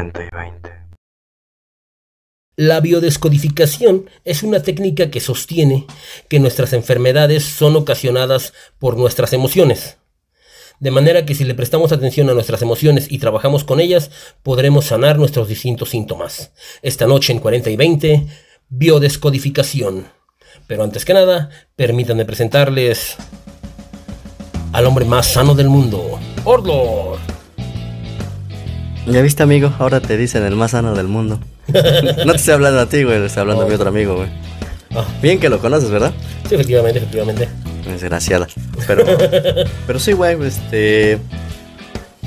40 y 20. La biodescodificación es una técnica que sostiene que nuestras enfermedades son ocasionadas por nuestras emociones. De manera que si le prestamos atención a nuestras emociones y trabajamos con ellas, podremos sanar nuestros distintos síntomas. Esta noche en 40 y 20, biodescodificación. Pero antes que nada, permítanme presentarles al hombre más sano del mundo, Orlor. Ya viste, amigo, ahora te dicen el más sano del mundo. no te estoy hablando a ti, güey, estoy hablando a mi otro amigo, güey. Ah, Bien que lo conoces, ¿verdad? sí, efectivamente, efectivamente. Desgraciada. Pero, pero sí, güey, este.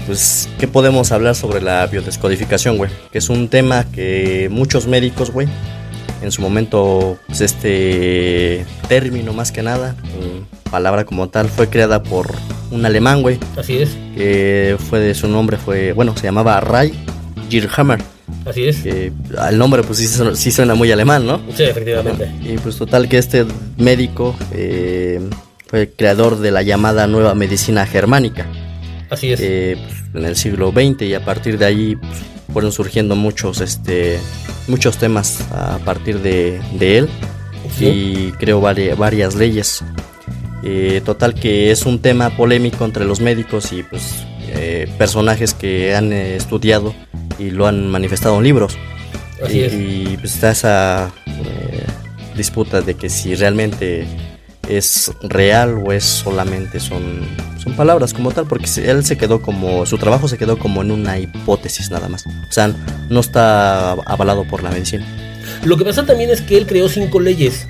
Pues, ¿qué podemos hablar sobre la biodescodificación, güey? Que es un tema que muchos médicos, güey, en su momento, pues este término más que nada, palabra como tal, fue creada por un alemán, güey, Así es, que fue de su nombre, fue, bueno, se llamaba Ray Girhammer, así es. que al nombre pues sí, sí suena muy alemán, ¿no? Sí, efectivamente. Y pues total que este médico eh, fue el creador de la llamada nueva medicina germánica Así es. eh, pues, en el siglo XX y a partir de ahí pues, fueron surgiendo muchos este muchos temas a partir de, de él Sí. y creó vari- varias leyes. Eh, total que es un tema polémico entre los médicos y pues eh, personajes que han eh, estudiado y lo han manifestado en libros. Así y, es. y, pues está esa disputa de que si realmente es real o es solamente son, son palabras como tal, porque él se quedó como, su trabajo se quedó como en una hipótesis nada más. O sea, no está avalado por la medicina. Lo que pasa también es que él creó cinco leyes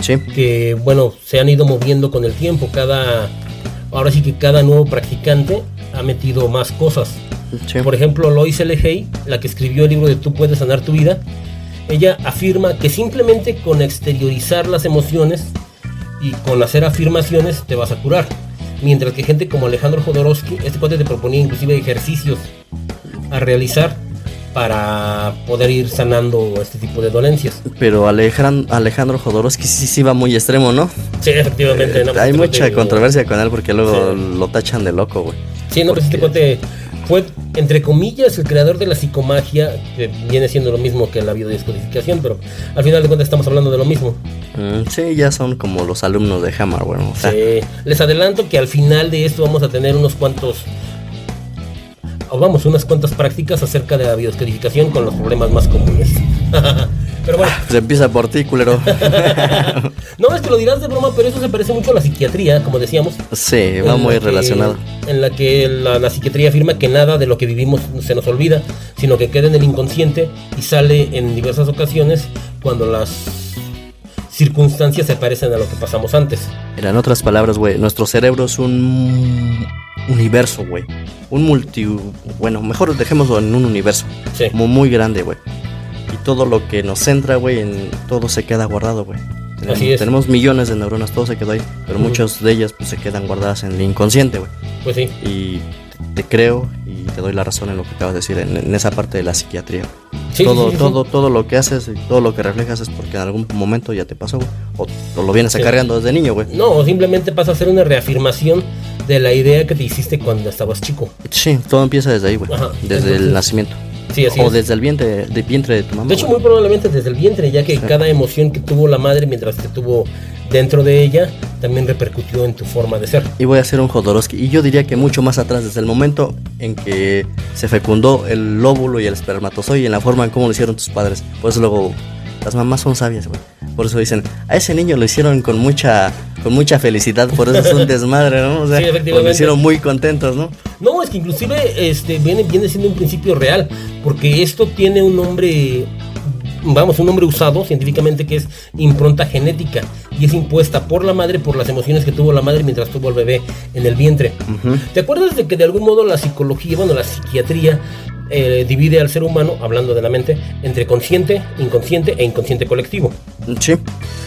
Sí, que, bueno, se han ido moviendo con el tiempo. Cada, ahora sí que cada nuevo practicante ha metido más cosas. sí. Por ejemplo, Lois L. Hay, la que escribió el libro de Tú puedes sanar tu vida, ella afirma que simplemente con exteriorizar las emociones y con hacer afirmaciones te vas a curar. Mientras que gente como Alejandro Jodorowsky, este cuate te proponía inclusive ejercicios a realizar para poder ir sanando este tipo de dolencias. Pero Alejandro, Alejandro Jodorowsky sí, sí va muy extremo, ¿no? Sí, efectivamente. Eh, no, hay este mucha controversia con él porque luego Sí. lo tachan de loco, güey. Sí, no, pues este Porque- cuate fue, entre comillas, el creador de la psicomagia, que viene siendo lo mismo que la biodescodificación, pero al final de cuentas estamos hablando de lo mismo. Mm, sí, ya son como los alumnos de Hammer, bueno. O sea, Sí. Les adelanto que al final de esto vamos a tener unos cuantos, o vamos, unas cuantas prácticas acerca de la biodescodificación con los problemas más comunes. pero bueno, se empieza por ti, culero. no es que lo dirás de broma, pero eso se parece mucho a la psiquiatría, como decíamos. sí, va muy que- relacionado. En la que la, la psiquiatría afirma que nada de lo que vivimos se nos olvida, sino que queda en el inconsciente y sale en diversas ocasiones cuando las circunstancias se parecen a lo que pasamos antes. Mira, en otras palabras, güey, nuestro cerebro es un universo, güey. Un multi... Bueno, mejor dejémoslo en un universo. Sí. Como muy grande, güey. Y todo lo que nos centra, güey, en todo se queda guardado, güey. Tenemos, Así es. tenemos millones de neuronas, todo se quedó ahí. Pero Ujú. muchas de ellas, pues, se quedan guardadas en el inconsciente, güey. Pues sí. Y te creo y te doy la razón en lo que acabas de decir, en, en esa parte de la psiquiatría. Sí, todo, sí, sí, sí. todo, todo lo que haces y todo lo que reflejas es porque en algún momento ya te pasó, güey. O, o lo vienes Sí. acarreando desde niño, güey. No, simplemente pasa a ser una reafirmación de la idea que te hiciste cuando estabas chico. Sí, todo empieza desde ahí, güey. Ajá, Desde entonces- el nacimiento. Sí, así o es. desde el vientre, del vientre de tu mamá. De hecho, muy probablemente desde el vientre, ya que cada emoción que tuvo la madre mientras te tuvo dentro de ella, también repercutió en tu forma de ser. Y voy a hacer un Jodorowsky. Y yo diría que mucho más atrás, desde el momento en que se fecundó el óvulo y el espermatozoide, en la forma en cómo lo hicieron tus padres. Por eso luego las mamás son sabias, güey. Por eso dicen, a ese niño lo hicieron con mucha con mucha felicidad, por eso es un desmadre, ¿no? O sea, Sí, efectivamente. lo hicieron muy contentos, ¿no? No, es que inclusive este, viene, viene siendo un principio real, porque esto tiene un nombre, vamos, un nombre usado científicamente que es impronta genética y es impuesta por la madre por las emociones que tuvo la madre mientras tuvo al bebé en el vientre. ¿Te acuerdas de que de algún modo la psicología, bueno, la psiquiatría eh, divide al ser humano, hablando de la mente, entre consciente, inconsciente e inconsciente colectivo? Sí.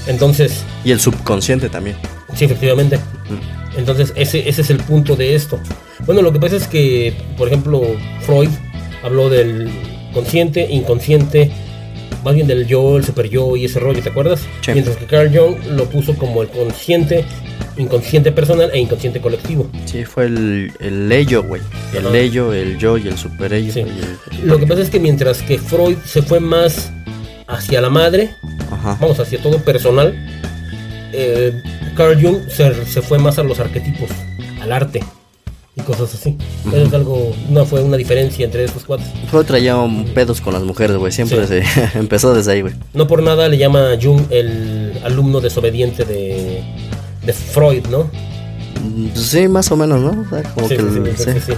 Entonces, Y el subconsciente también. Sí, efectivamente. Entonces, ese, ese es el punto de esto. Bueno, lo que pasa es que, por ejemplo, Freud habló del consciente, inconsciente, más bien del yo, el super yo y ese rollo, ¿te acuerdas? Sí. Mientras que Carl Jung lo puso como el consciente inconsciente personal e inconsciente colectivo. Sí, fue el, el ello, güey. El Ajá. ello, el yo y el super ello. Sí. y el- Lo que pasa es que mientras que Freud se fue más hacia la madre, Ajá. vamos, hacia todo personal, eh, Carl Jung se, se fue más a los arquetipos, al arte y cosas así. Eso es algo, no fue una diferencia entre estos cuatro. Freud traía un pedos con las mujeres, güey. Siempre Sí. se empezó desde ahí, güey. No por nada le llama Jung el alumno desobediente de, de Freud, ¿no? Mm, Sí, más o menos, ¿no? O sea, como Sí, que sí, el- sí.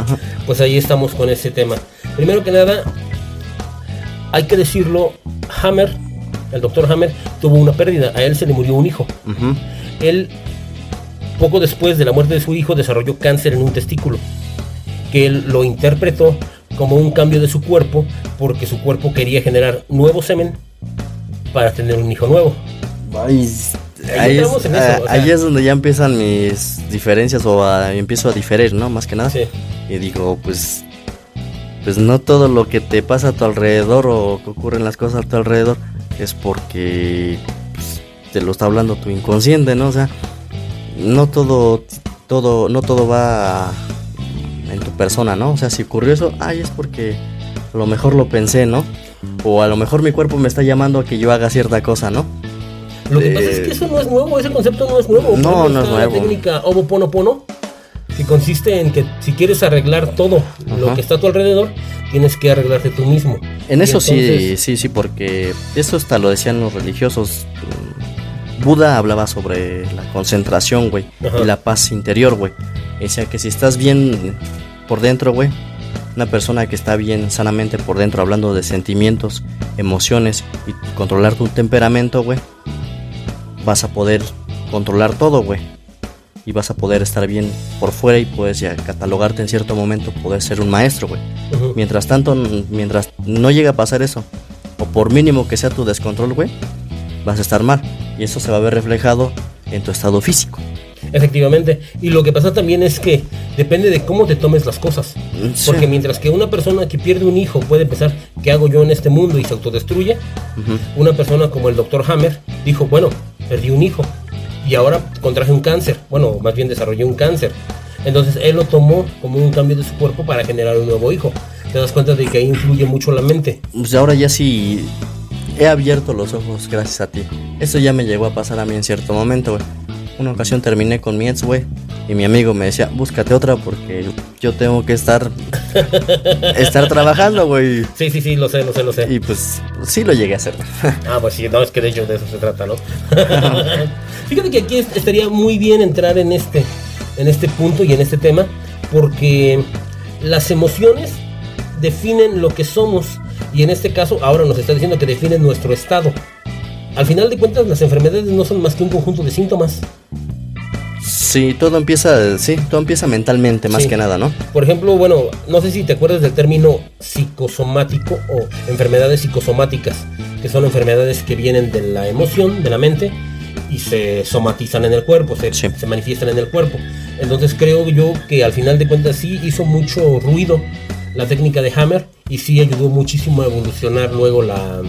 Pues ahí estamos con ese tema. Primero que nada, hay que decirlo, Hammer, el doctor Hammer, tuvo una pérdida. A él se le murió un hijo. Él, poco después de la muerte de su hijo, desarrolló cáncer en un testículo, que él lo interpretó como un cambio de su cuerpo, porque su cuerpo quería generar nuevo semen para tener un hijo nuevo. Ahí, Ahí ahí es, entramos en eso, ah, o sea. ahí es donde ya empiezan mis diferencias o a- empiezo a diferir, ¿no? Más que nada. Sí. Y digo, pues, pues no todo lo que te pasa a tu alrededor o que ocurren las cosas a tu alrededor es porque pues, te lo está hablando tu inconsciente, ¿no? O sea, no todo, todo, no todo va en tu persona, ¿no? O sea, si ocurrió eso, ay, es porque a lo mejor lo pensé, ¿no? O a lo mejor mi cuerpo me está llamando a que yo haga cierta cosa, ¿no? Lo que pasa es que eso no es nuevo, ese concepto no es nuevo. No, no es nuevo. La técnica Ho'oponopono, que consiste en que si quieres arreglar todo lo Ajá. que está a tu alrededor, tienes que arreglarte tú mismo. En Y eso sí, entonces- sí, sí, porque eso hasta lo decían los religiosos. Buda hablaba sobre la concentración, güey, y la paz interior, güey. Decía que si estás bien por dentro, güey, una persona que está bien sanamente por dentro, hablando de sentimientos, emociones y controlar tu temperamento, güey, vas a poder controlar todo, güey. Y vas a poder estar bien por fuera y puedes ya catalogarte en cierto momento, poder ser un maestro, güey. Ujú. Mientras tanto, mientras no llega a pasar eso, o por mínimo que sea tu descontrol, güey, vas a estar mal. Y eso se va a ver reflejado en tu estado físico. Efectivamente. Y lo que pasa también es que depende de cómo te tomes las cosas. Sí. Porque mientras que una persona que pierde un hijo puede pensar, ¿qué hago yo en este mundo? y se autodestruye, Ujú. una persona como el doctor Hammer dijo, bueno, perdí un hijo y ahora contraje un cáncer. Bueno, más bien desarrolló un cáncer. Entonces él lo tomó como un cambio de su cuerpo para generar un nuevo hijo. Te das cuenta de que ahí influye mucho la mente. Pues ahora ya sí he abierto los ojos gracias a ti. Eso ya me llegó a pasar a mí en cierto momento, güey. Una ocasión terminé con mi ex, güey, y mi amigo me decía, búscate otra porque yo tengo que estar estar trabajando, güey. Sí, sí, sí, lo sé, lo sé, lo sé. Y pues sí lo llegué a hacer. Ah, pues sí, no, es que de hecho de eso se trata, ¿no? Fíjate que aquí est- estaría muy bien entrar en este, en este punto y en este tema, porque las emociones definen lo que somos, y en este caso ahora nos está diciendo que definen nuestro estado. Al final de cuentas, las enfermedades no son más que un conjunto de síntomas. Sí, todo empieza, sí, todo empieza mentalmente más Sí. que nada, ¿no? Por ejemplo, bueno, no sé si te acuerdas del término psicosomático o enfermedades psicosomáticas, que son enfermedades que vienen de la emoción, de la mente, y se somatizan en el cuerpo, se, Sí. se manifiestan en el cuerpo. Entonces creo yo que al final de cuentas sí hizo mucho ruido la técnica de Hammer y sí ayudó muchísimo a evolucionar luego la,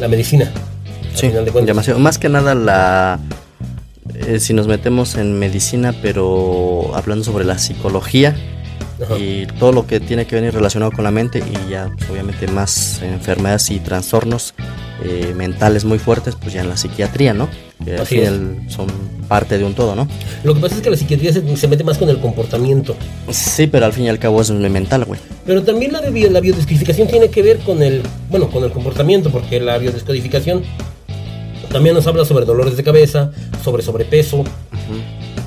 la medicina. al Sí, final de cuentas. demasiado. Más que nada la... eh, si nos metemos en medicina, pero hablando sobre la psicología Ajá. y todo lo que tiene que venir relacionado con la mente y ya pues, obviamente más enfermedades y trastornos eh, mentales muy fuertes, pues ya en la psiquiatría, ¿no? Que al final son parte de un todo, ¿no? Lo que pasa es que la psiquiatría se, se mete más con el comportamiento. Sí, pero al fin y al cabo es mental, güey. Pero también la, de la biodescodificación tiene que ver con el, bueno, con el comportamiento, porque la biodescodificación también nos habla sobre dolores de cabeza, sobre sobrepeso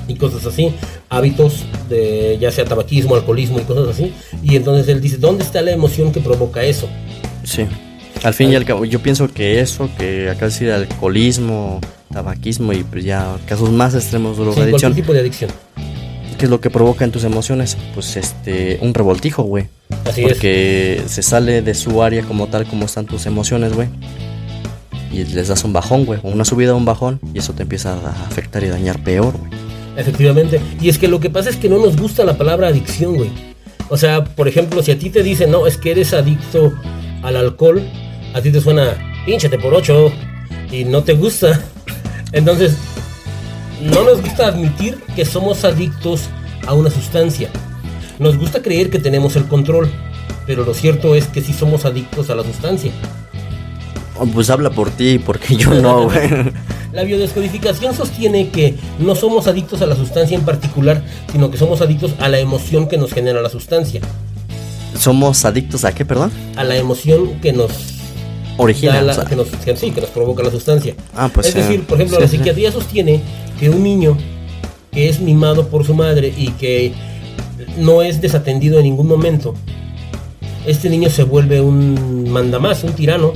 y cosas así, hábitos de ya sea tabaquismo, alcoholismo y cosas así. Y entonces él dice, ¿dónde está la emoción que provoca eso? Sí. Al fin y al cabo, yo pienso que eso, que acá decir alcoholismo, tabaquismo y pues ya casos más extremos de Sí, cualquier drogadicción, tipo de adicción. ¿qué es lo que provoca en tus emociones? Pues este, un revoltijo, güey. Así es. Porque se sale de su área como tal, como están tus emociones, güey. Y les das un bajón, güey. o Una subida o un bajón. Y eso te empieza a afectar y dañar peor, güey. Efectivamente. Y es que lo que pasa es que no nos gusta la palabra adicción, güey. O sea, por ejemplo, si a ti te dicen, no, es que eres adicto al alcohol, a ti te suena, pínchate por ocho, y no te gusta. Entonces, no nos gusta admitir que somos adictos a una sustancia. Nos gusta creer que tenemos el control, pero lo cierto es que sí somos adictos a la sustancia. Oh, pues habla por ti, porque yo no, güey. La biodescodificación sostiene que no somos adictos a la sustancia en particular, sino que somos adictos a la emoción que nos genera la sustancia. ¿Somos adictos a qué, perdón? A la emoción que nos Original. da la- que nos, que- sí, que nos provoca la sustancia. Ah, pues es sí. decir, por ejemplo, Sí, la psiquiatría sostiene que un niño que es mimado por su madre y que no es desatendido en ningún momento, este niño se vuelve un mandamás, un tirano,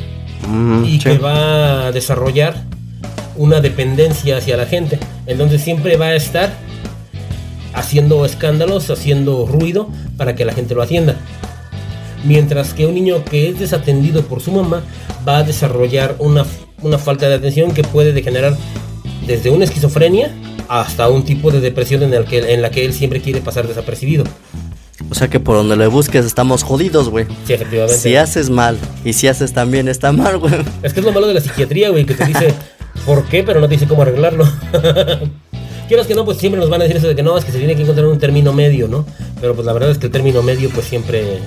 Mm, y sí. que va a desarrollar una dependencia hacia la gente. Entonces siempre va a estar haciendo escándalos, haciendo ruido para que la gente lo atienda. Mientras que un niño que es desatendido por su mamá va a desarrollar una, una falta de atención que puede degenerar desde una esquizofrenia hasta un tipo de depresión en, el que, en la que él siempre quiere pasar desapercibido. O sea que por donde le busques estamos jodidos, güey. Sí, efectivamente. Si haces mal y si haces también está mal, güey. Es que es lo malo de la psiquiatría, güey, que te dice por qué, pero no te dice cómo arreglarlo. Quieras que no, pues siempre nos van a decir eso de que no, es que se tiene que encontrar un término medio, ¿no? Pero pues la verdad es que el término medio, pues siempre.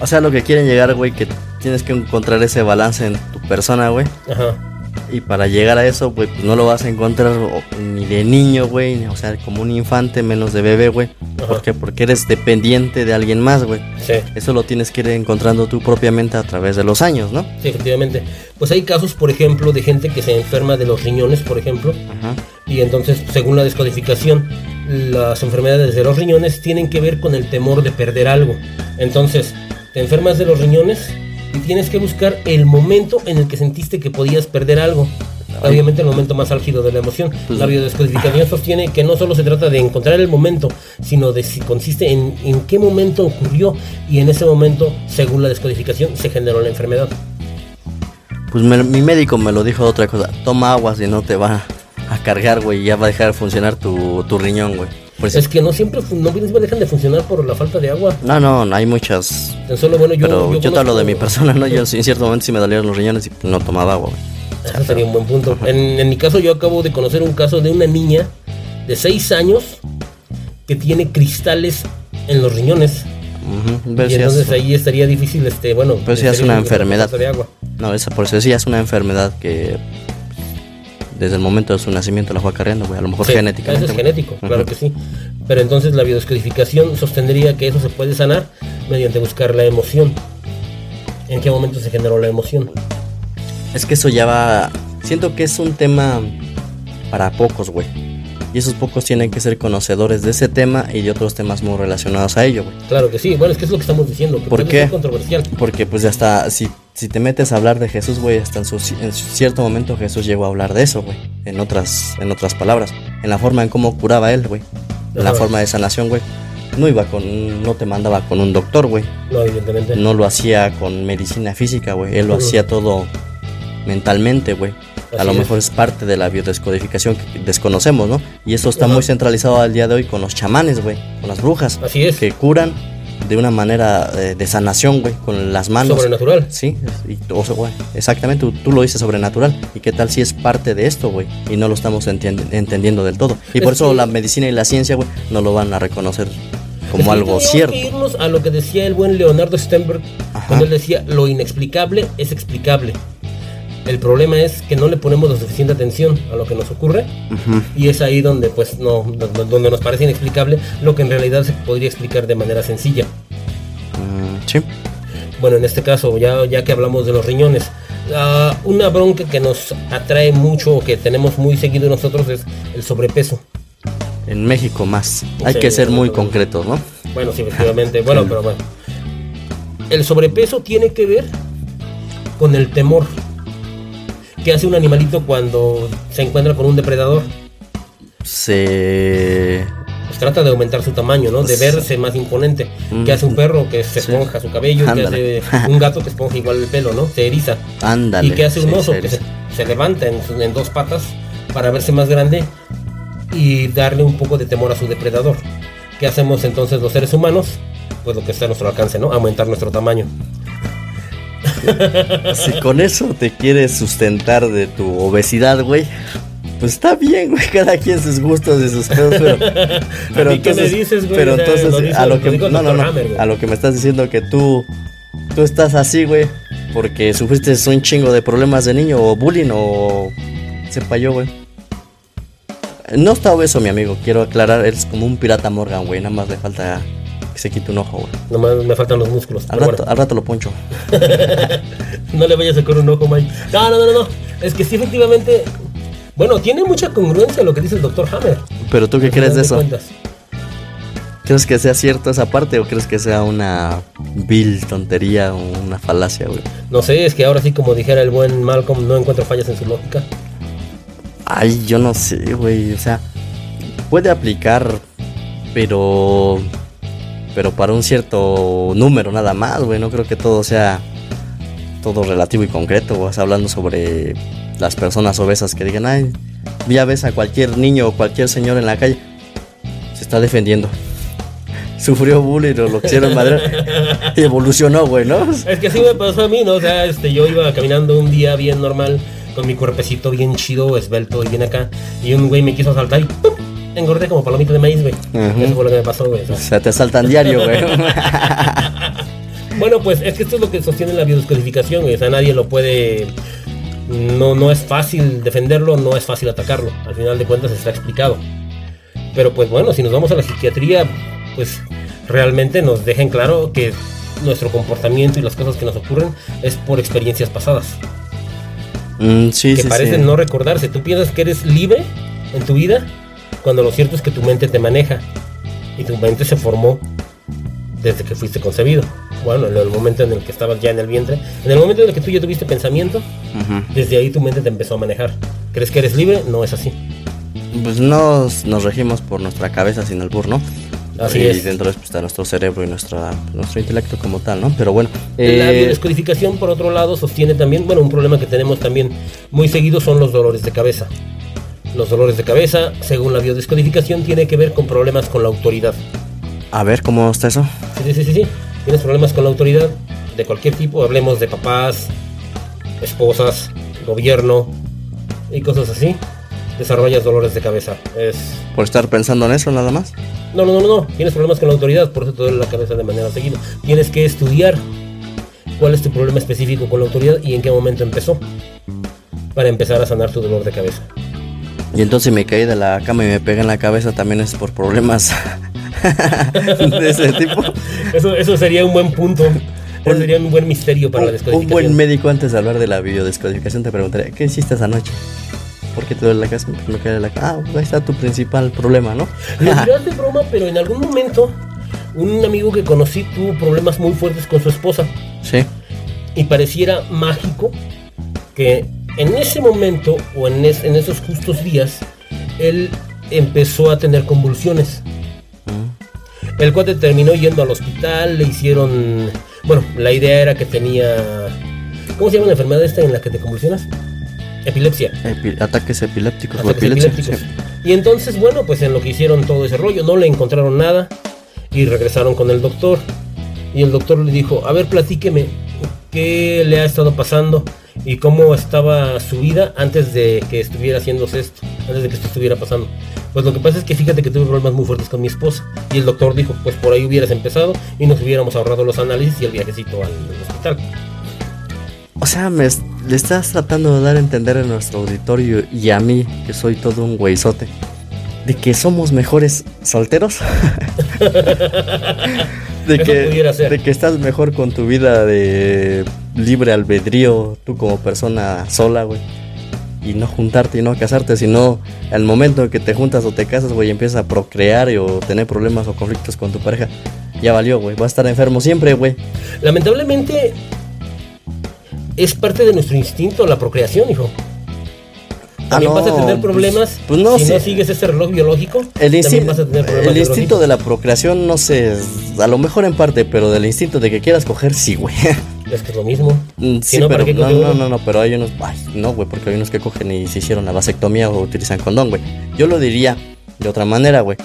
O sea, lo que quieren llegar, güey, que tienes que encontrar ese balance en tu persona, güey. Ajá. Y para llegar a eso, güey, pues no lo vas a encontrar ni de niño, güey. O sea, como un infante, menos de bebé, güey. ¿Por qué? Porque eres dependiente de alguien más, güey. Sí, Eso lo tienes que ir encontrando tú propiamente a través de los años, ¿no? sí, efectivamente. Pues hay casos, por ejemplo, de gente que se enferma de los riñones, por ejemplo. Ajá. Y entonces, según la descodificación, las enfermedades de los riñones tienen que ver con el temor de perder algo. Entonces, te enfermas de los riñones y tienes que buscar el momento en el que sentiste que podías perder algo. Obviamente el momento más álgido de la emoción. Pues- la biodescodificación sostiene que no solo se trata de encontrar el momento, sino de si consiste en, en qué momento ocurrió y en ese momento, según la descodificación, se generó la enfermedad. Pues me- mi médico me lo dijo de otra cosa. Toma agua si no te va a cargar, güey. Y ya va a dejar de funcionar tu, tu riñón, güey. Por eso- Es que no siempre, no dejan de funcionar por la falta de agua. No, no, no hay muchas. Tan solo, bueno, yo, Pero yo, te hablo de mi persona, ¿no? Yo en cierto momento sí me dolían los riñones y no tomaba agua. Eso sería un buen punto. En, en mi caso, yo acabo de conocer un caso de una niña de 6 años que tiene cristales en los riñones. Y es- entonces ahí estaría difícil, este, bueno. Pero sí es una enfermedad. de agua. No, esa por eso sí es una enfermedad que desde el momento de su nacimiento la fue acarreando, güey. A lo mejor Sí, genéticamente. Eso es genético, claro que sí. Pero entonces la biodescodificación sostendría que eso se puede sanar mediante buscar la emoción. ¿En qué momento se generó la emoción? Es que eso ya va. Siento que es un tema para pocos, güey. Y esos pocos tienen que ser conocedores de ese tema y de otros temas muy relacionados a ello, güey. Claro que sí. Bueno, es que es lo que estamos diciendo. Que ¿Por qué? controversial. Porque pues ya está, si, si te metes a hablar de Jesús, güey, hasta en, su- en cierto momento Jesús llegó a hablar de eso, güey. En otras, en otras palabras. En la forma en cómo curaba él, güey. En la forma de sanación, güey. No iba con, no te mandaba con un doctor, güey. No, evidentemente. No lo hacía con medicina física, güey. Él lo hacía todo mentalmente, güey. A lo es. mejor es parte de la biodescodificación que desconocemos, ¿no? Y eso está muy centralizado al día de hoy con los chamanes, güey. Con las brujas. Así es. Que curan de una manera eh, de sanación, güey. Con las manos. Sobrenatural. Sí, y, o sea, güey, exactamente, tú, tú lo dices sobrenatural. ¿Y qué tal si es parte de esto, güey? Y no lo estamos entendiendo del todo. Y por Es eso que- la medicina y la ciencia, güey, no lo van a reconocer Es como que algo cierto. que irnos a lo que decía el buen Leonardo Stenberg Ajá. cuando él decía lo inexplicable es explicable. El problema es que no le ponemos la suficiente atención a lo que nos ocurre y es ahí donde pues no donde nos parece inexplicable lo que en realidad se podría explicar de manera sencilla. Mm, sí. Bueno, en este caso, ya, ya que hablamos de los riñones, ah, una bronca que nos atrae mucho, o que tenemos muy seguido nosotros, es el sobrepeso. En México más. Hay Sí, que ser muy concretos, ¿no? Bueno, sí, efectivamente. Bueno, pero bueno. El sobrepeso tiene que ver con el temor que hace un animalito cuando se encuentra con un depredador. Se. Pues trata de aumentar su tamaño, ¿no? De verse más imponente. mm, Que hace un perro que se sí. esponja su cabello, Ándale. hace un gato que esponja igual el pelo, ¿no? Se eriza. Ándale. y que hace un sí, oso se que se levanta en, en dos patas para verse más grande y darle un poco de temor a su depredador. ¿Qué hacemos entonces los seres humanos? Pues lo que está a nuestro alcance, ¿no? Aumentar nuestro tamaño. Si con eso te quieres sustentar de tu obesidad, güey, Pues está bien, güey, cada quien sus gustos y sus cosas, pero, pero ¿A mí qué me entonces, dices, güey? pero entonces lo dice- a lo lo que dijo el no, no, Dr. no, Hammer, güey. a lo que me estás diciendo que tú tú estás así, güey, porque sufriste un chingo de problemas de niño o bullying o sepa yo, güey. No está obeso, mi amigo, quiero aclarar, eres como un pirata Morgan, güey, nada más le falta que se quite un ojo, güey. Nomás me faltan los músculos. Al rato, bueno. al rato lo poncho. No le vayas a sacar un ojo, Mike. No, no, no, no. Es que sí, efectivamente. Bueno, tiene mucha congruencia lo que dice el doctor Hammer. Pero tú qué crees de eso? cuentas. ¿Crees que sea cierto esa parte o crees que sea una vil tontería o una falacia, güey? No sé, es que ahora sí, como dijera el buen Malcolm, no encuentro fallas en su lógica. Ay, yo no sé, güey. O sea, puede aplicar, pero. Pero para un cierto número nada más, güey. No creo que todo sea. Todo relativo y concreto. Vas hablando sobre las personas obesas que digan, ay, ya ves a cualquier niño o cualquier señor en la calle. Se está defendiendo. Sufrió bullying o lo quisieron madre. y evolucionó, güey, ¿no? Es que así me pasó a mí, ¿no? O sea, este, yo iba caminando un día bien normal, con mi cuerpecito bien chido, esbelto y bien acá, y un güey me quiso asaltar y ¡pum! Engordé como palomita de maíz, güey. Eso fue lo que me pasó, güey. o sea. Te saltan diario, güey. Bueno, pues es que esto es lo que sostiene la biodescodificación, güey. O sea, nadie lo puede. No, no es fácil defenderlo, no es fácil atacarlo. Al final de cuentas está explicado. Pero pues bueno, si nos vamos a la psiquiatría, pues realmente nos dejan claro que nuestro comportamiento y las cosas que nos ocurren es por experiencias pasadas. Mm, sí, que sí, parecen sí. no recordarse. Tú piensas que eres libre en tu vida, cuando lo cierto es que tu mente te maneja. Y tu mente se formó desde que fuiste concebido. Bueno, en el momento en el que estabas ya en el vientre, en el momento en el que tú ya tuviste pensamiento, desde ahí tu mente te empezó a manejar. ¿Crees que eres libre? No es así. Pues nos, nos regimos por nuestra cabeza sin albur, ¿no? Así y es. dentro de eso pues, está nuestro cerebro y nuestra, nuestro intelecto como tal, ¿no? Pero bueno. La eh, biodescodificación, por otro lado, sostiene también, bueno, un problema que tenemos también muy seguido son los dolores de cabeza. Los dolores de cabeza, según la biodescodificación, tiene que ver con problemas con la autoridad. a ver, ¿cómo está eso? Sí, sí, sí, sí. Tienes problemas con la autoridad de cualquier tipo. Hablemos de papás, esposas, gobierno y cosas así. Desarrollas dolores de cabeza. Es... ¿Por estar pensando en eso nada más? No, no, no, no. Tienes problemas con la autoridad, por eso te duele la cabeza de manera seguida. Tienes que estudiar cuál es tu problema específico con la autoridad y en qué momento empezó. Para empezar a sanar tu dolor de cabeza. Y entonces me caí de la cama y me pegué en la cabeza también es por problemas de ese tipo. Eso, eso sería un buen punto. Eso sería un buen misterio para la Un, un descodificación. buen médico antes de hablar de la biodescodificación te preguntaría, ¿qué hiciste esa noche? ¿Por qué te duele la cabeza? Me caí de la cama. Ah, ahí está tu principal problema, ¿no? Lo de broma, pero en algún momento un amigo que conocí tuvo problemas muy fuertes con su esposa sí. y pareciera mágico que en ese momento o en, es- en esos justos días él empezó a tener convulsiones. Mm. El cuate terminó yendo al hospital, le hicieron... Bueno, la idea era que tenía... ¿Cómo se llama la enfermedad esta en la que te convulsionas? Epilepsia. Epi- ataques epilépticos Ataques epilepsia. epilépticos. sí. Y entonces, bueno, pues en lo que hicieron todo ese rollo, no le encontraron nada y regresaron con el doctor. Y el doctor le dijo, a ver, platíqueme, ¿qué le ha estado pasando? Y cómo estaba su vida antes de que estuviera haciéndose esto, antes de que esto estuviera pasando. Pues lo que pasa es que fíjate que tuve problemas muy fuertes con mi esposa. Y el doctor dijo, pues por ahí hubieras empezado y nos hubiéramos ahorrado los análisis y el viajecito al hospital. O sea, me le estás tratando de dar a entender a nuestro auditorio y a mí, que soy todo un güeyzote, de que somos mejores solteros. de, Eso que, pudiera ser. de que estás mejor con tu vida de libre albedrío, tú como persona sola, güey. Y no juntarte y no casarte, sino al momento en que te juntas o te casas, güey, y empiezas a procrear y, o tener problemas o conflictos con tu pareja. Ya valió, güey. Vas a estar enfermo siempre, güey. Lamentablemente es parte de nuestro instinto la procreación, hijo. También Ah, vas a no, tener pues- problemas pues no si no sé. sigues ese reloj biológico. El, también vas a tener problemas el instinto de la procreación, no sé, a lo mejor en parte, pero del instinto de que quieras coger, sí, güey. Es que es lo mismo. Mm, Si sí, no, ¿para pero qué no, no, no, no, pero hay unos, ay, no, güey, porque hay unos que cogen y se hicieron la vasectomía o utilizan condón, güey. Yo lo diría de otra manera, güey.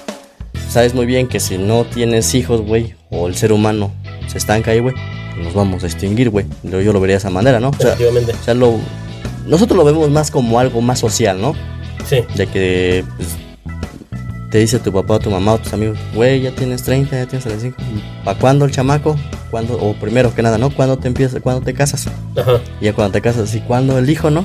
Sabes muy bien que si no tienes hijos, güey, o el ser humano se estanca ahí, güey, pues nos vamos a extinguir, güey. Yo yo lo vería de esa manera, ¿no? O sea, o sea, lo, nosotros lo vemos más como algo más social, ¿no? Sí. De que pues, te dice tu papá tu mamá o tus amigos, güey, ya tienes 30, ya tienes 35. ¿Para cuándo el chamaco? ¿Cuándo? O primero que nada, ¿no? ¿Cuándo te empiezas, cuándo te casas? Ajá. Y ya cuando te casas, ¿y cuándo el hijo, no?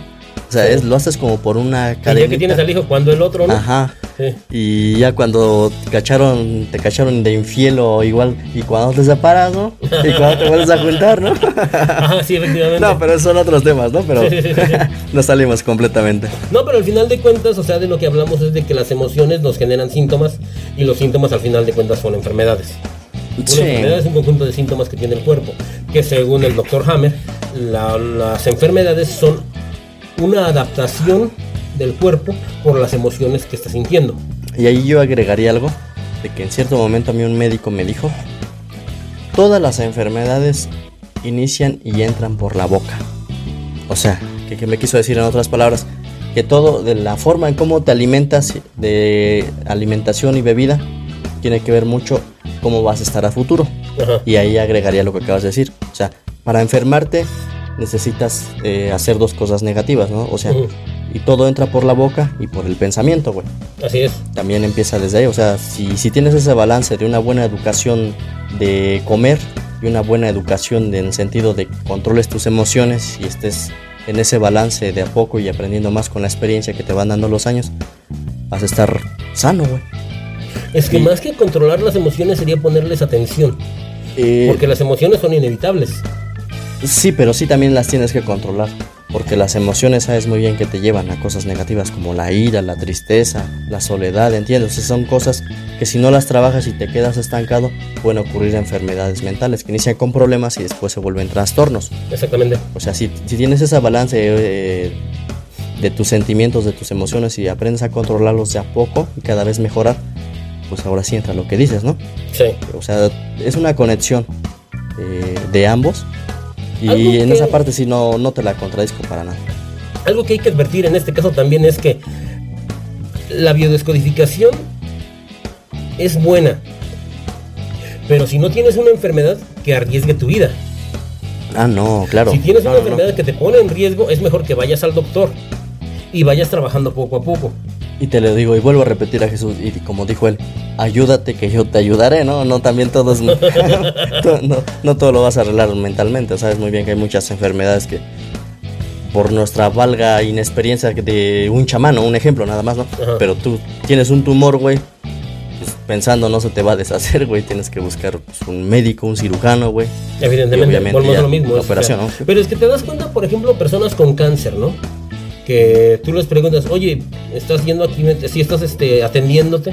O sea, Sí. es, lo haces como por una Y cadena. ya que tienes al hijo, cuando el otro, ¿no? Ajá. Sí. Y ya cuando te cacharon, te cacharon de infiel o igual, y cuando te separas, ¿no? Y cuando te vuelves a juntar, ¿no? Ajá, sí, efectivamente. No, pero son otros temas, ¿no? Pero Sí, nos salimos completamente. No, pero al final de cuentas, o sea, de lo que hablamos es de que las emociones nos generan síntomas y los síntomas al final de cuentas son enfermedades. Una Sí. enfermedad es un conjunto de síntomas que tiene el cuerpo, que según el doctor Hammer, la- las enfermedades son una adaptación del cuerpo por las emociones que está sintiendo. Y ahí yo agregaría algo, de que en cierto momento a mí un médico me dijo, todas las enfermedades inician y entran por la boca. O sea, que, que me quiso decir en otras palabras, que todo de la forma en cómo te alimentas, de alimentación y bebida, tiene que ver mucho cómo vas a estar a futuro. Ajá. Y ahí agregaría lo que acabas de decir. O sea, para enfermarte necesitas eh, hacer dos cosas negativas, ¿no? O sea, Ujú. y todo entra por la boca y por el pensamiento, güey Así es. también empieza desde ahí. O sea, si, si tienes ese balance de una buena educación de comer y una buena educación de- en el sentido de que controles tus emociones y estés en ese balance de a poco y aprendiendo más con la experiencia que te van dando los años, vas a estar sano, güey. Es que Sí. más que controlar las emociones sería ponerles atención, Eh, porque las emociones son inevitables. Sí, pero sí también las tienes que controlar. Porque las emociones sabes muy bien que te llevan a cosas negativas como la ira, la tristeza, la soledad, ¿entiendes? O sea, son cosas que si no las trabajas y te quedas estancado, pueden ocurrir enfermedades mentales que inician con problemas y después se vuelven trastornos. Exactamente. O sea, si, si tienes esa balance eh, de tus sentimientos, de tus emociones y aprendes a controlarlos de a poco y cada vez mejorar, pues ahora sí entra lo que dices, ¿no? Sí. O sea, es una conexión eh, de ambos. Y Algo en que- esa parte sí no, no te la contradizco para nada. Algo que hay que advertir en este caso también es que la biodescodificación es buena, pero si no tienes una enfermedad que arriesgue tu vida. Ah, no, claro. Si tienes No, una no, no. enfermedad que te pone en riesgo, es mejor que vayas al doctor y vayas trabajando poco a poco. Y te lo digo y vuelvo a repetir a Jesús, y como dijo él, ayúdate que yo te ayudaré, ¿no? No, también todos, no, no, no todo lo vas a arreglar mentalmente, sabes muy bien que hay muchas enfermedades que por nuestra valga inexperiencia de un chamano, un ejemplo nada más, ¿no? Ajá. Pero tú tienes un tumor, güey, pues, pensando no se te va a deshacer, güey, tienes que buscar pues, un médico, un cirujano, güey. Evidentemente, volvemos a lo mismo. es, operación, o sea, ¿no? Pero es que te das cuenta, por ejemplo, personas con cáncer, ¿no? Que tú les preguntas, oye, ¿estás yendo a quimioterapia? Si estás este, atendiéndote,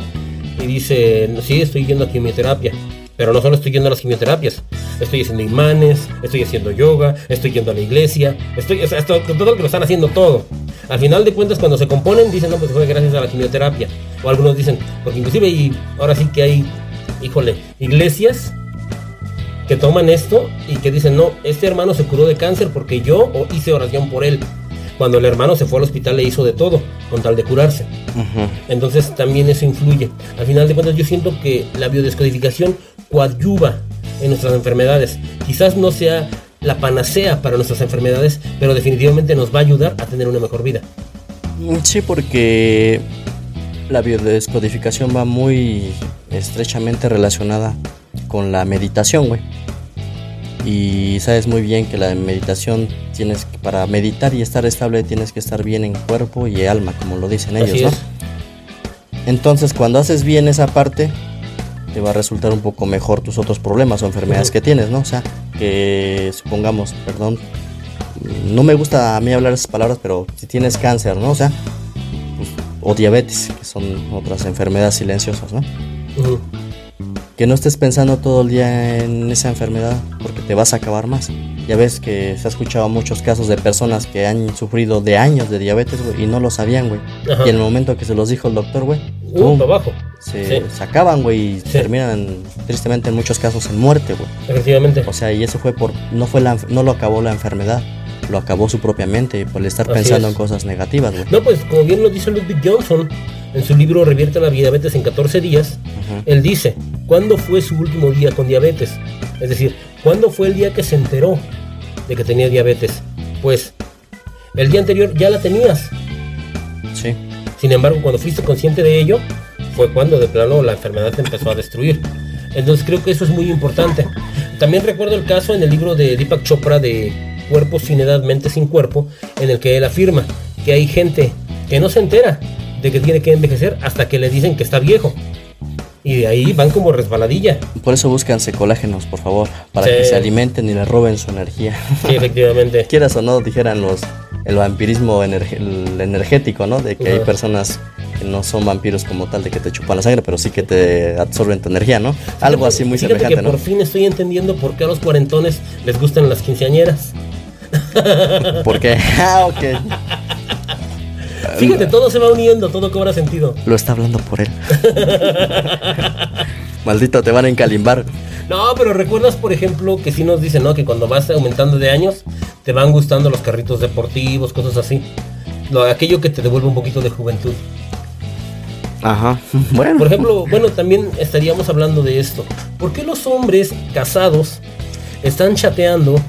y dice, sí, estoy yendo a quimioterapia. Pero no solo estoy yendo a las quimioterapias, estoy haciendo imanes, estoy haciendo yoga, estoy yendo a la iglesia, estoy, o todo lo que lo están haciendo todo. Al final de cuentas, cuando se componen, dicen, no, pues fue gracias a la quimioterapia. O algunos dicen, porque inclusive, y ahora sí que hay, híjole, iglesias que toman esto y que dicen, no, este hermano se curó de cáncer porque yo hice oración por él. Cuando el hermano se fue al hospital le hizo de todo con tal de curarse. Entonces también eso influye. Al final de cuentas yo siento que la biodescodificación coadyuva en nuestras enfermedades. Quizás no sea la panacea para nuestras enfermedades, pero definitivamente nos va a ayudar a tener una mejor vida. Sí, porque la biodescodificación va muy estrechamente relacionada con la meditación, güey. Y sabes muy bien que la meditación tienes para meditar y estar estable tienes que estar bien en cuerpo y alma, como lo dicen ellos, ¿no? es. Entonces, cuando haces bien esa parte, te va a resultar un poco mejor tus otros problemas o enfermedades que tienes, ¿no? O sea, que supongamos, perdón, no me gusta a mí hablar esas palabras, pero si tienes cáncer, ¿no? O sea, pues, o diabetes, que son otras enfermedades silenciosas, ¿no? Ujú. Que no estés pensando todo el día en esa enfermedad porque te vas a acabar más. Ya ves que se ha escuchado muchos casos de personas que han sufrido de años de diabetes, güey, y no lo sabían, güey. Y en el momento que se los dijo el doctor, güey, Uh, abajo. se, Sí. se acaban, güey, y Sí. terminan tristemente en muchos casos en muerte, güey. Efectivamente. O sea, y eso fue por, no fue la, no lo acabó la enfermedad, lo acabó su propia mente por estar Así pensando es. en cosas negativas, güey. No, pues como bien lo dice Ludwig Johnson en su libro Revierte la diabetes en 14 días, Él dice, ¿cuándo fue su último día con diabetes? Es decir, ¿cuándo fue el día que se enteró de que tenía diabetes? Pues el día anterior ya la tenías. Sí. Sin embargo, cuando fuiste consciente de ello, fue cuando de plano la enfermedad te empezó a destruir. Entonces creo que eso es muy importante. También recuerdo el caso en el libro de Deepak Chopra de Cuerpo sin edad, mente sin cuerpo, en el que él afirma que hay gente que no se entera de que tiene que envejecer hasta que le dicen que está viejo. Y de ahí van como resbaladilla. Por eso búscanse colágenos, por favor, para que se alimenten y le roben su energía. Sí, efectivamente. Quieras o no, dijeran los el vampirismo energético, ¿no? De que hay personas que no son vampiros como tal, de que te chupan la sangre, pero sí que te absorben tu energía, ¿no? Algo así muy fíjate semejante, que Por fin estoy entendiendo por qué a los cuarentones les gustan las quinceañeras. ¿Por qué? Ah, ok. Fíjate, todo se va uniendo, todo cobra sentido. Lo está hablando por él. Maldito, te van a encalimbar. No, pero recuerdas, por ejemplo, que sí nos dicen, ¿no? Que cuando vas aumentando de años, te van gustando los carritos deportivos, cosas así. Lo, aquello que te devuelve un poquito de juventud. Ajá, bueno. Por ejemplo, bueno, también estaríamos hablando de esto. ¿Por qué los hombres casados están chateando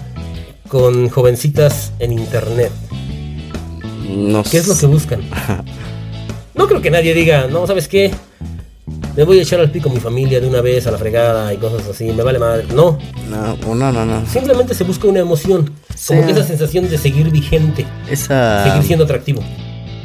con jovencitas en internet? No ¿Qué es lo que buscan? No creo que nadie diga, no, ¿sabes qué? Me voy a echar al pico a mi familia de una vez a la fregada y cosas así, me vale madre. No. No, no, no, no. Simplemente se busca una emoción, como que esa sensación de seguir vigente, Esa... seguir siendo atractivo.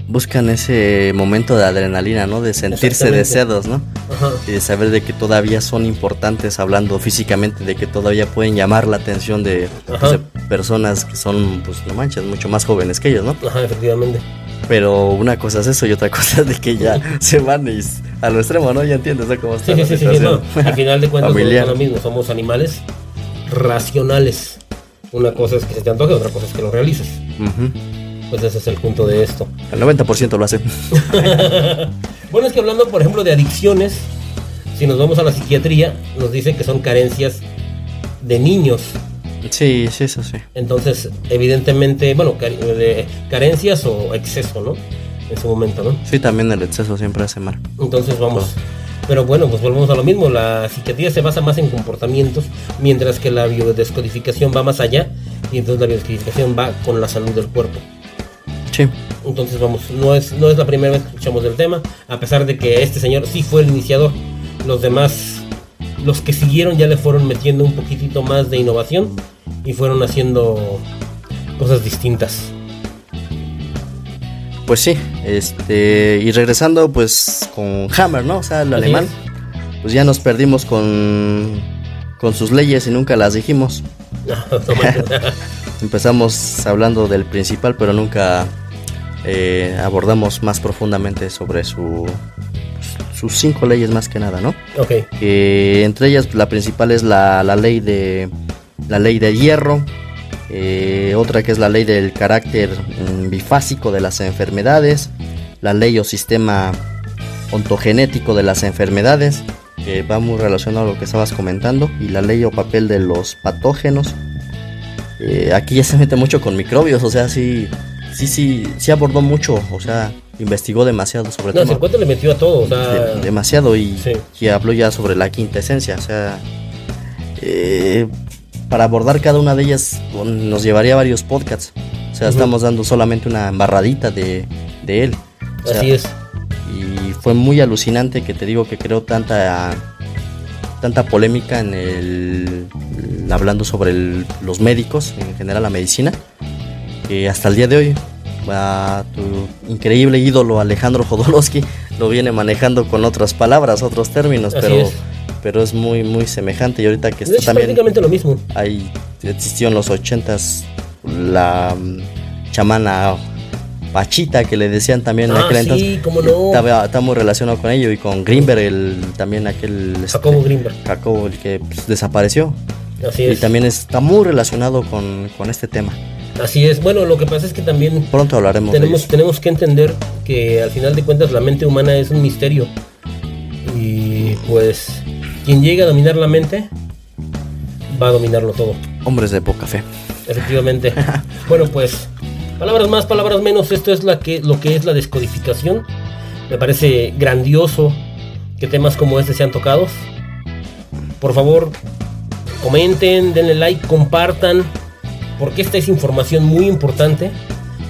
Buscan ese momento de adrenalina, ¿no? De sentirse deseados, ¿no? Ajá. Y de saber de que todavía son importantes hablando físicamente, de que todavía pueden llamar la atención de, pues, de personas que son, pues no manches, mucho más jóvenes que ellos, ¿no? Ajá, efectivamente. Pero una cosa es eso y otra cosa es de que ya se van y a lo extremo, ¿no? Ya entiendes ¿no? cómo está Sí, sí, la sí, sí, sí, no. Al final de cuentas somos lo mismo, somos animales racionales. Una cosa es que se te antoje, otra cosa es que lo realices. Pues ese es el punto de esto. El 90% lo hace. Bueno, es que hablando, por ejemplo, de adicciones, si nos vamos a la psiquiatría, nos dicen que son carencias de niños. Sí, sí, eso sí. Entonces, evidentemente, bueno, de carencias o exceso, ¿no? En su momento, ¿no? Sí, también el exceso siempre hace mal. Entonces vamos. Pero bueno, pues volvemos a lo mismo. La psiquiatría se basa más en comportamientos, mientras que la biodescodificación va más allá. Y entonces la biodescodificación va con la salud del cuerpo. Sí. Entonces vamos, no es, no es la primera vez que escuchamos del tema, a pesar de que este señor sí fue el iniciador. Los demás, los que siguieron ya le fueron metiendo un poquitito más de innovación y fueron haciendo cosas distintas. Pues sí, este, y regresando pues con Hammer, ¿no? O sea, el Así alemán, pues ya nos perdimos con, con sus leyes y nunca las dijimos. Empezamos hablando del principal, pero nunca eh, abordamos más profundamente sobre su, sus cinco leyes más que nada, ¿no? ok, entre ellas la principal es la, la ley de la ley de hierro eh, otra que es la ley del carácter mm, bifásico de las enfermedades la ley o sistema ontogenético de las enfermedades que va muy relacionado a lo que estabas comentando y la ley o papel de los patógenos Eh, aquí ya se mete mucho con microbios o sea sí sí sí sí abordó mucho o sea investigó demasiado sobre no, todo 50 le metió a todo, o sea, de- demasiado y, Sí. y habló ya sobre la quinta esencia. O sea, eh, para abordar cada una de ellas nos llevaría varios podcasts. O sea, estamos dando solamente una embarradita de, de él. O sea, así es. Y fue muy alucinante que te digo que creó tanta tanta polémica en el hablando sobre el- los médicos en general la medicina que hasta el día de hoy a tu increíble ídolo Alejandro Jodorowsky lo viene manejando con otras palabras otros términos Así pero es. pero es muy muy semejante y ahorita que De está hecho, también prácticamente lo mismo. ahí existió en los ochentas la mm, chamana Pachita que le decían también en Ah, aquel sí, entonces cómo no. estaba, está muy relacionado con ello y con Greenberg el también aquel este, Jacobo Greenberg. Jacobo, el que pues, desapareció Así y es. también está muy relacionado con, con este tema Así es. Bueno, lo que pasa es que también pronto hablaremos tenemos, que entender que al final de cuentas la mente humana es un misterio. Y pues quien llega a dominar la mente va a dominarlo todo. hombres de poca fe Efectivamente. bueno, pues palabras más, palabras menos. Esto es la que, lo que es la descodificación. Me parece grandioso que temas como este sean tocados. Por favor, comenten, denle like, compartan, porque esta es información muy importante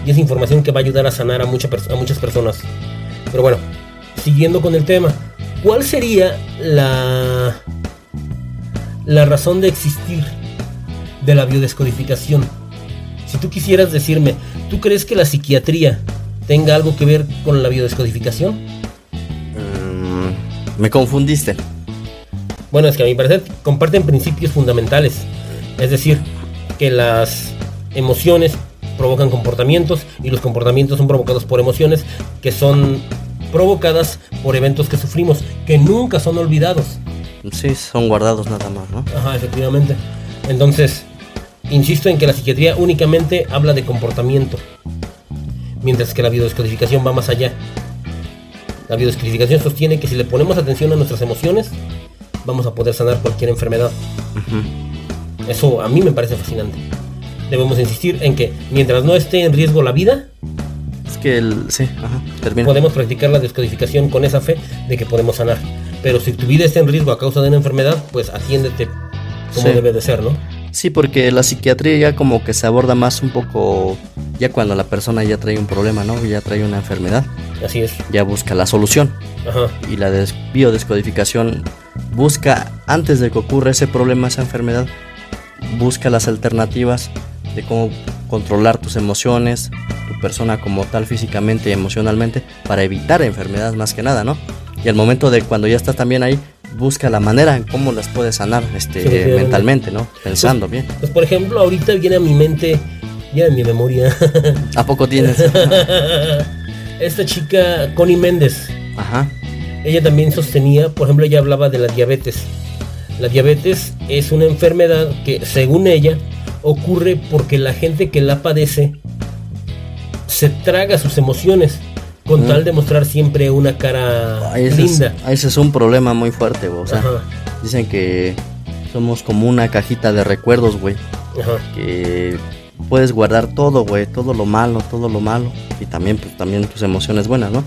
y es información que va a ayudar a sanar a, mucha a muchas personas. Pero bueno, siguiendo con el tema, ¿cuál sería la, la razón de existir de la biodescodificación? Si tú quisieras decirme, ¿tú crees que la psiquiatría tenga algo que ver con la biodescodificación? Mm, me confundiste. Bueno, es que a mi parecer comparten principios fundamentales. Es decir, que las emociones provocan comportamientos y los comportamientos son provocados por emociones que son provocadas por eventos que sufrimos, que nunca son olvidados. Sí, son guardados nada más, ¿no? Ajá, efectivamente. Entonces, insisto en que la psiquiatría únicamente habla de comportamiento, mientras que la biodescodificación va más allá. La biodescodificación sostiene que si le ponemos atención a nuestras emociones, vamos a poder sanar cualquier enfermedad. Eso a mí me parece fascinante. Debemos insistir en que mientras no esté en riesgo la vida, Es que el. Sí, ajá, termina. podemos practicar la descodificación con esa fe de que podemos sanar. Pero si tu vida está en riesgo a causa de una enfermedad, pues atiéndete como Sí. debe de ser, ¿no? Sí, porque la psiquiatría ya como que se aborda más un poco. Ya cuando la persona ya trae un problema, ¿no? Ya trae una enfermedad. Así es. Ya busca la solución. Ajá. Y la des- biodescodificación busca, antes de que ocurra ese problema, esa enfermedad, busca las alternativas de cómo controlar tus emociones, tu persona como tal físicamente y emocionalmente, para evitar enfermedades más que nada, ¿no? Y al momento de cuando ya estás también ahí, busca la manera en cómo las puedes sanar este, Sí, mentalmente, ¿no? Pensando bien. Pues por ejemplo, ahorita viene a mi mente, ya en mi memoria, ¿A poco tienes? esta chica Connie Méndez. Ajá. Ella también sostenía, por ejemplo, ella hablaba de la diabetes. La diabetes es una enfermedad que, según ella, ocurre porque la gente que la padece se traga sus emociones con Mm. tal de mostrar siempre una cara Ahí ese, es, linda. ese es un problema muy fuerte, güey. O sea, Ajá, dicen que somos como una cajita de recuerdos, güey. que puedes guardar todo, güey, todo lo malo, todo lo malo y también pues también tus emociones buenas, ¿no?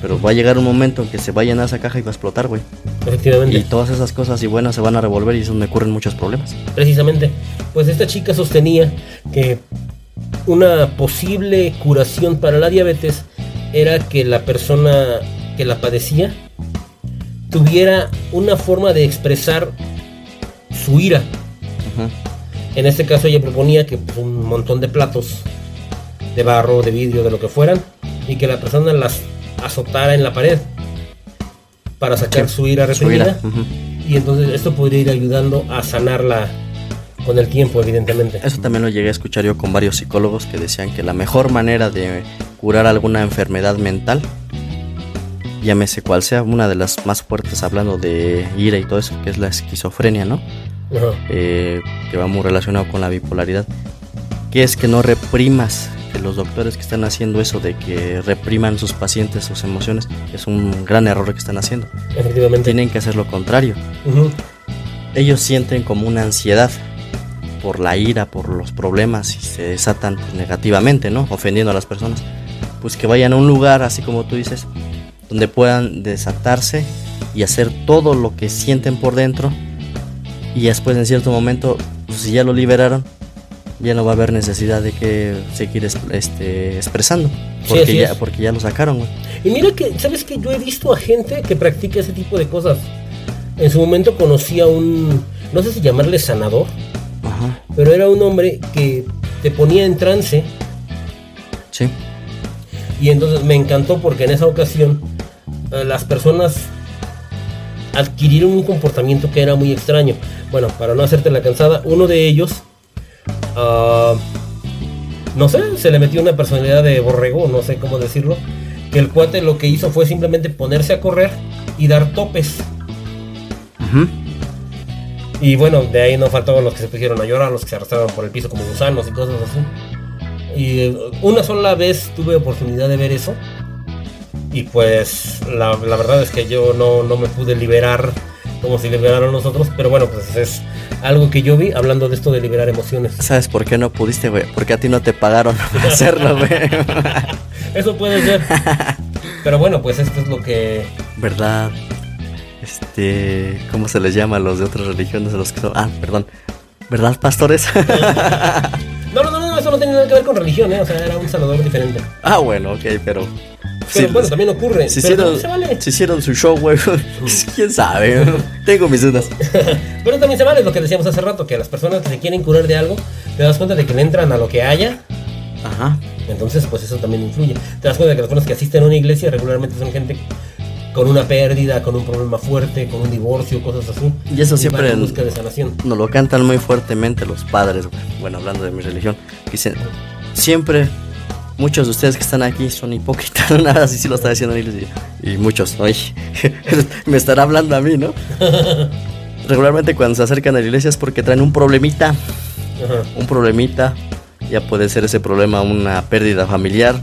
Pero va a llegar un momento en que se va a llenar esa caja y va a explotar, güey. Efectivamente. Y todas esas cosas y buenas se van a revolver y eso me ocurren muchos problemas. Precisamente, pues esta chica sostenía que una posible curación para la diabetes era que la persona que la padecía tuviera una forma de expresar su ira. En este caso ella proponía que pues, un montón de platos de barro, de vidrio, de lo que fueran, y que la persona las azotara en la pared para sacar Sí, su ira Su reprimida. ira, ujú. Y entonces esto podría ir ayudando a sanarla con el tiempo, evidentemente. Eso también lo llegué a escuchar yo con varios psicólogos que decían que la mejor manera de curar alguna enfermedad mental, llámese cual sea, una de las más fuertes hablando de ira y todo eso, que es la esquizofrenia, ¿no? Eh, que va muy relacionado con la bipolaridad, que es que no reprimas, los doctores que están haciendo eso de que repriman sus pacientes sus emociones, es un gran error que están haciendo. efectivamente. Tienen que hacer lo contrario. Ellos sienten como una ansiedad por la ira, por los problemas y se desatan pues, negativamente, ¿no? Ofendiendo a las personas. Pues que vayan a un lugar, así como tú dices, donde puedan desatarse y hacer todo lo que sienten por dentro. Y después en cierto momento, pues, si ya lo liberaron, ya no va a haber necesidad de que seguir es- este, expresando. Porque, así ya, porque ya lo sacaron, güey. Y mira que, ¿sabes que Yo he visto a gente que practica ese tipo de cosas. En su momento conocí a un, no sé si llamarle sanador, Ajá, pero era un hombre que te ponía en trance sí. y entonces me encantó porque en esa ocasión eh, las personas adquirieron un comportamiento que era muy extraño. Bueno, para no hacerte la cansada, uno de ellos, ah, no sé, se le metió una personalidad de borrego, no sé cómo decirlo, que el cuate lo que hizo fue simplemente ponerse a correr y dar topes. Y bueno, de ahí no faltaban los que se pusieron a llorar, los que se arrastraban por el piso como gusanos y cosas así. Y eh, una sola vez tuve oportunidad de ver eso. Y pues la, la verdad es que yo no, no me pude liberar como si liberaron los otros. Pero bueno, pues es algo que yo vi hablando de esto de liberar emociones. ¿Sabes por qué no pudiste, güey? Porque a ti no te pagaron para hacerlo, güey. Eso puede ser. Pero bueno, pues esto es lo que... ¿Verdad? Este. ¿Cómo se les llama a los de otras religiones? A los que son. Ah, perdón. ¿Verdad, pastores? No, no, no, no, eso no tiene nada que ver con religión, ¿eh? O sea, era un sanador diferente. ah, bueno, ok, pero. Pero bueno, también ocurre. Si pero hicieron, se vale. si hicieron su show, güey. ¿Quién sabe? Tengo mis dudas. Pero también se vale lo que decíamos hace rato, que las personas que se quieren curar de algo, te das cuenta de que le entran a lo que haya. Ajá. Entonces, pues eso también influye. Te das cuenta de que las personas que asisten a una iglesia regularmente son gente con una pérdida, con un problema fuerte, con un divorcio, cosas así. Y eso siempre en busca de sanación. Nos lo cantan muy fuertemente los padres. Bueno, hablando de mi religión. Dicen, siempre, muchos de ustedes que están aquí son hipócritas. Nada, así sí lo está diciendo Niles. Y, y muchos, oye, me estará hablando a mí, ¿no? Regularmente cuando se acercan a la iglesia es porque traen un problemita. Ajá. un problemita, ya puede ser ese problema una pérdida familiar,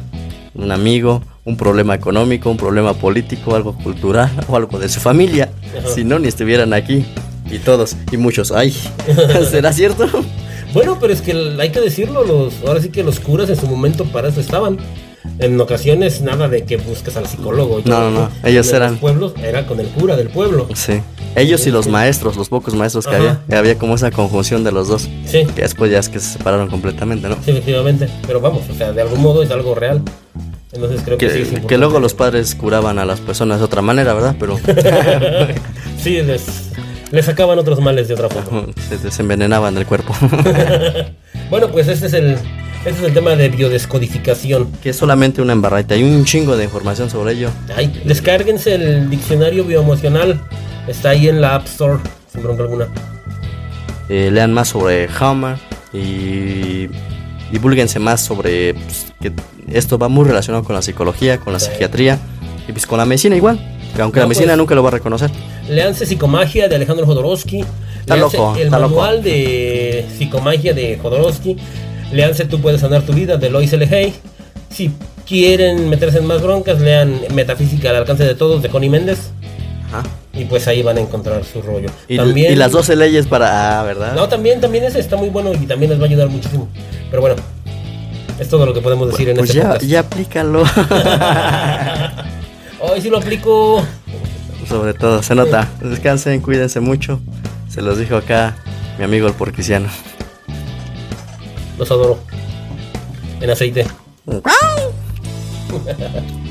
un amigo, un problema económico, un problema político, algo cultural o algo de su familia. Ajá. Si no, ni estuvieran aquí. Y todos, y muchos, ay, ¿será cierto? Bueno, pero es que hay que decirlo, los, ahora sí que los curas en su momento para eso estaban. En ocasiones nada de que busques al psicólogo. y No, no, no, ellos eran- los pueblos era con el cura del pueblo. Sí. Ellos y los maestros, los pocos maestros que Ajá. había, había como esa conjunción de los dos, Sí, que después ya es que se separaron completamente, ¿no? sí, efectivamente. Pero vamos, o sea, de algún modo es algo real. Entonces creo que, sí Que, importante. que luego los padres curaban a las personas de otra manera, ¿verdad? Pero sí, les, les sacaban otros males de otra forma. se desenvenenaban del cuerpo. Bueno, pues este es el, este es el tema de biodescodificación. que es solamente una embarrada. Hay un chingo de información sobre ello. Ay, descárguense el diccionario bioemocional. Está ahí en la App Store, sin bronca alguna. Eh, lean más sobre Hammer y divulguense más sobre pues, que esto va muy relacionado con la psicología, con la Sí. psiquiatría y pues con la medicina igual. Que aunque No, la medicina pues- nunca lo va a reconocer. Leanse Psicomagia de Alejandro Jodorowsky. Está Leanse loco, el está loco. manual de Psicomagia de Jodorowsky. Leanse Tú puedes sanar tu vida de Lois L. Hay. Si quieren meterse en más broncas, lean Metafísica al alcance de todos de Connie Méndez. Ajá. Y pues ahí van a encontrar su rollo. Y, y las 12 leyes para... Ah, ¿verdad? No, también, también ese está muy bueno y también les va a ayudar muchísimo. Pero bueno, es todo lo que podemos decir en pues este ya, podcast. ya aplícalo. Hoy sí lo aplico. sobre todo, se nota. Descansen, cuídense mucho. Se los dijo acá mi amigo el porquiciano. Los adoro. En aceite.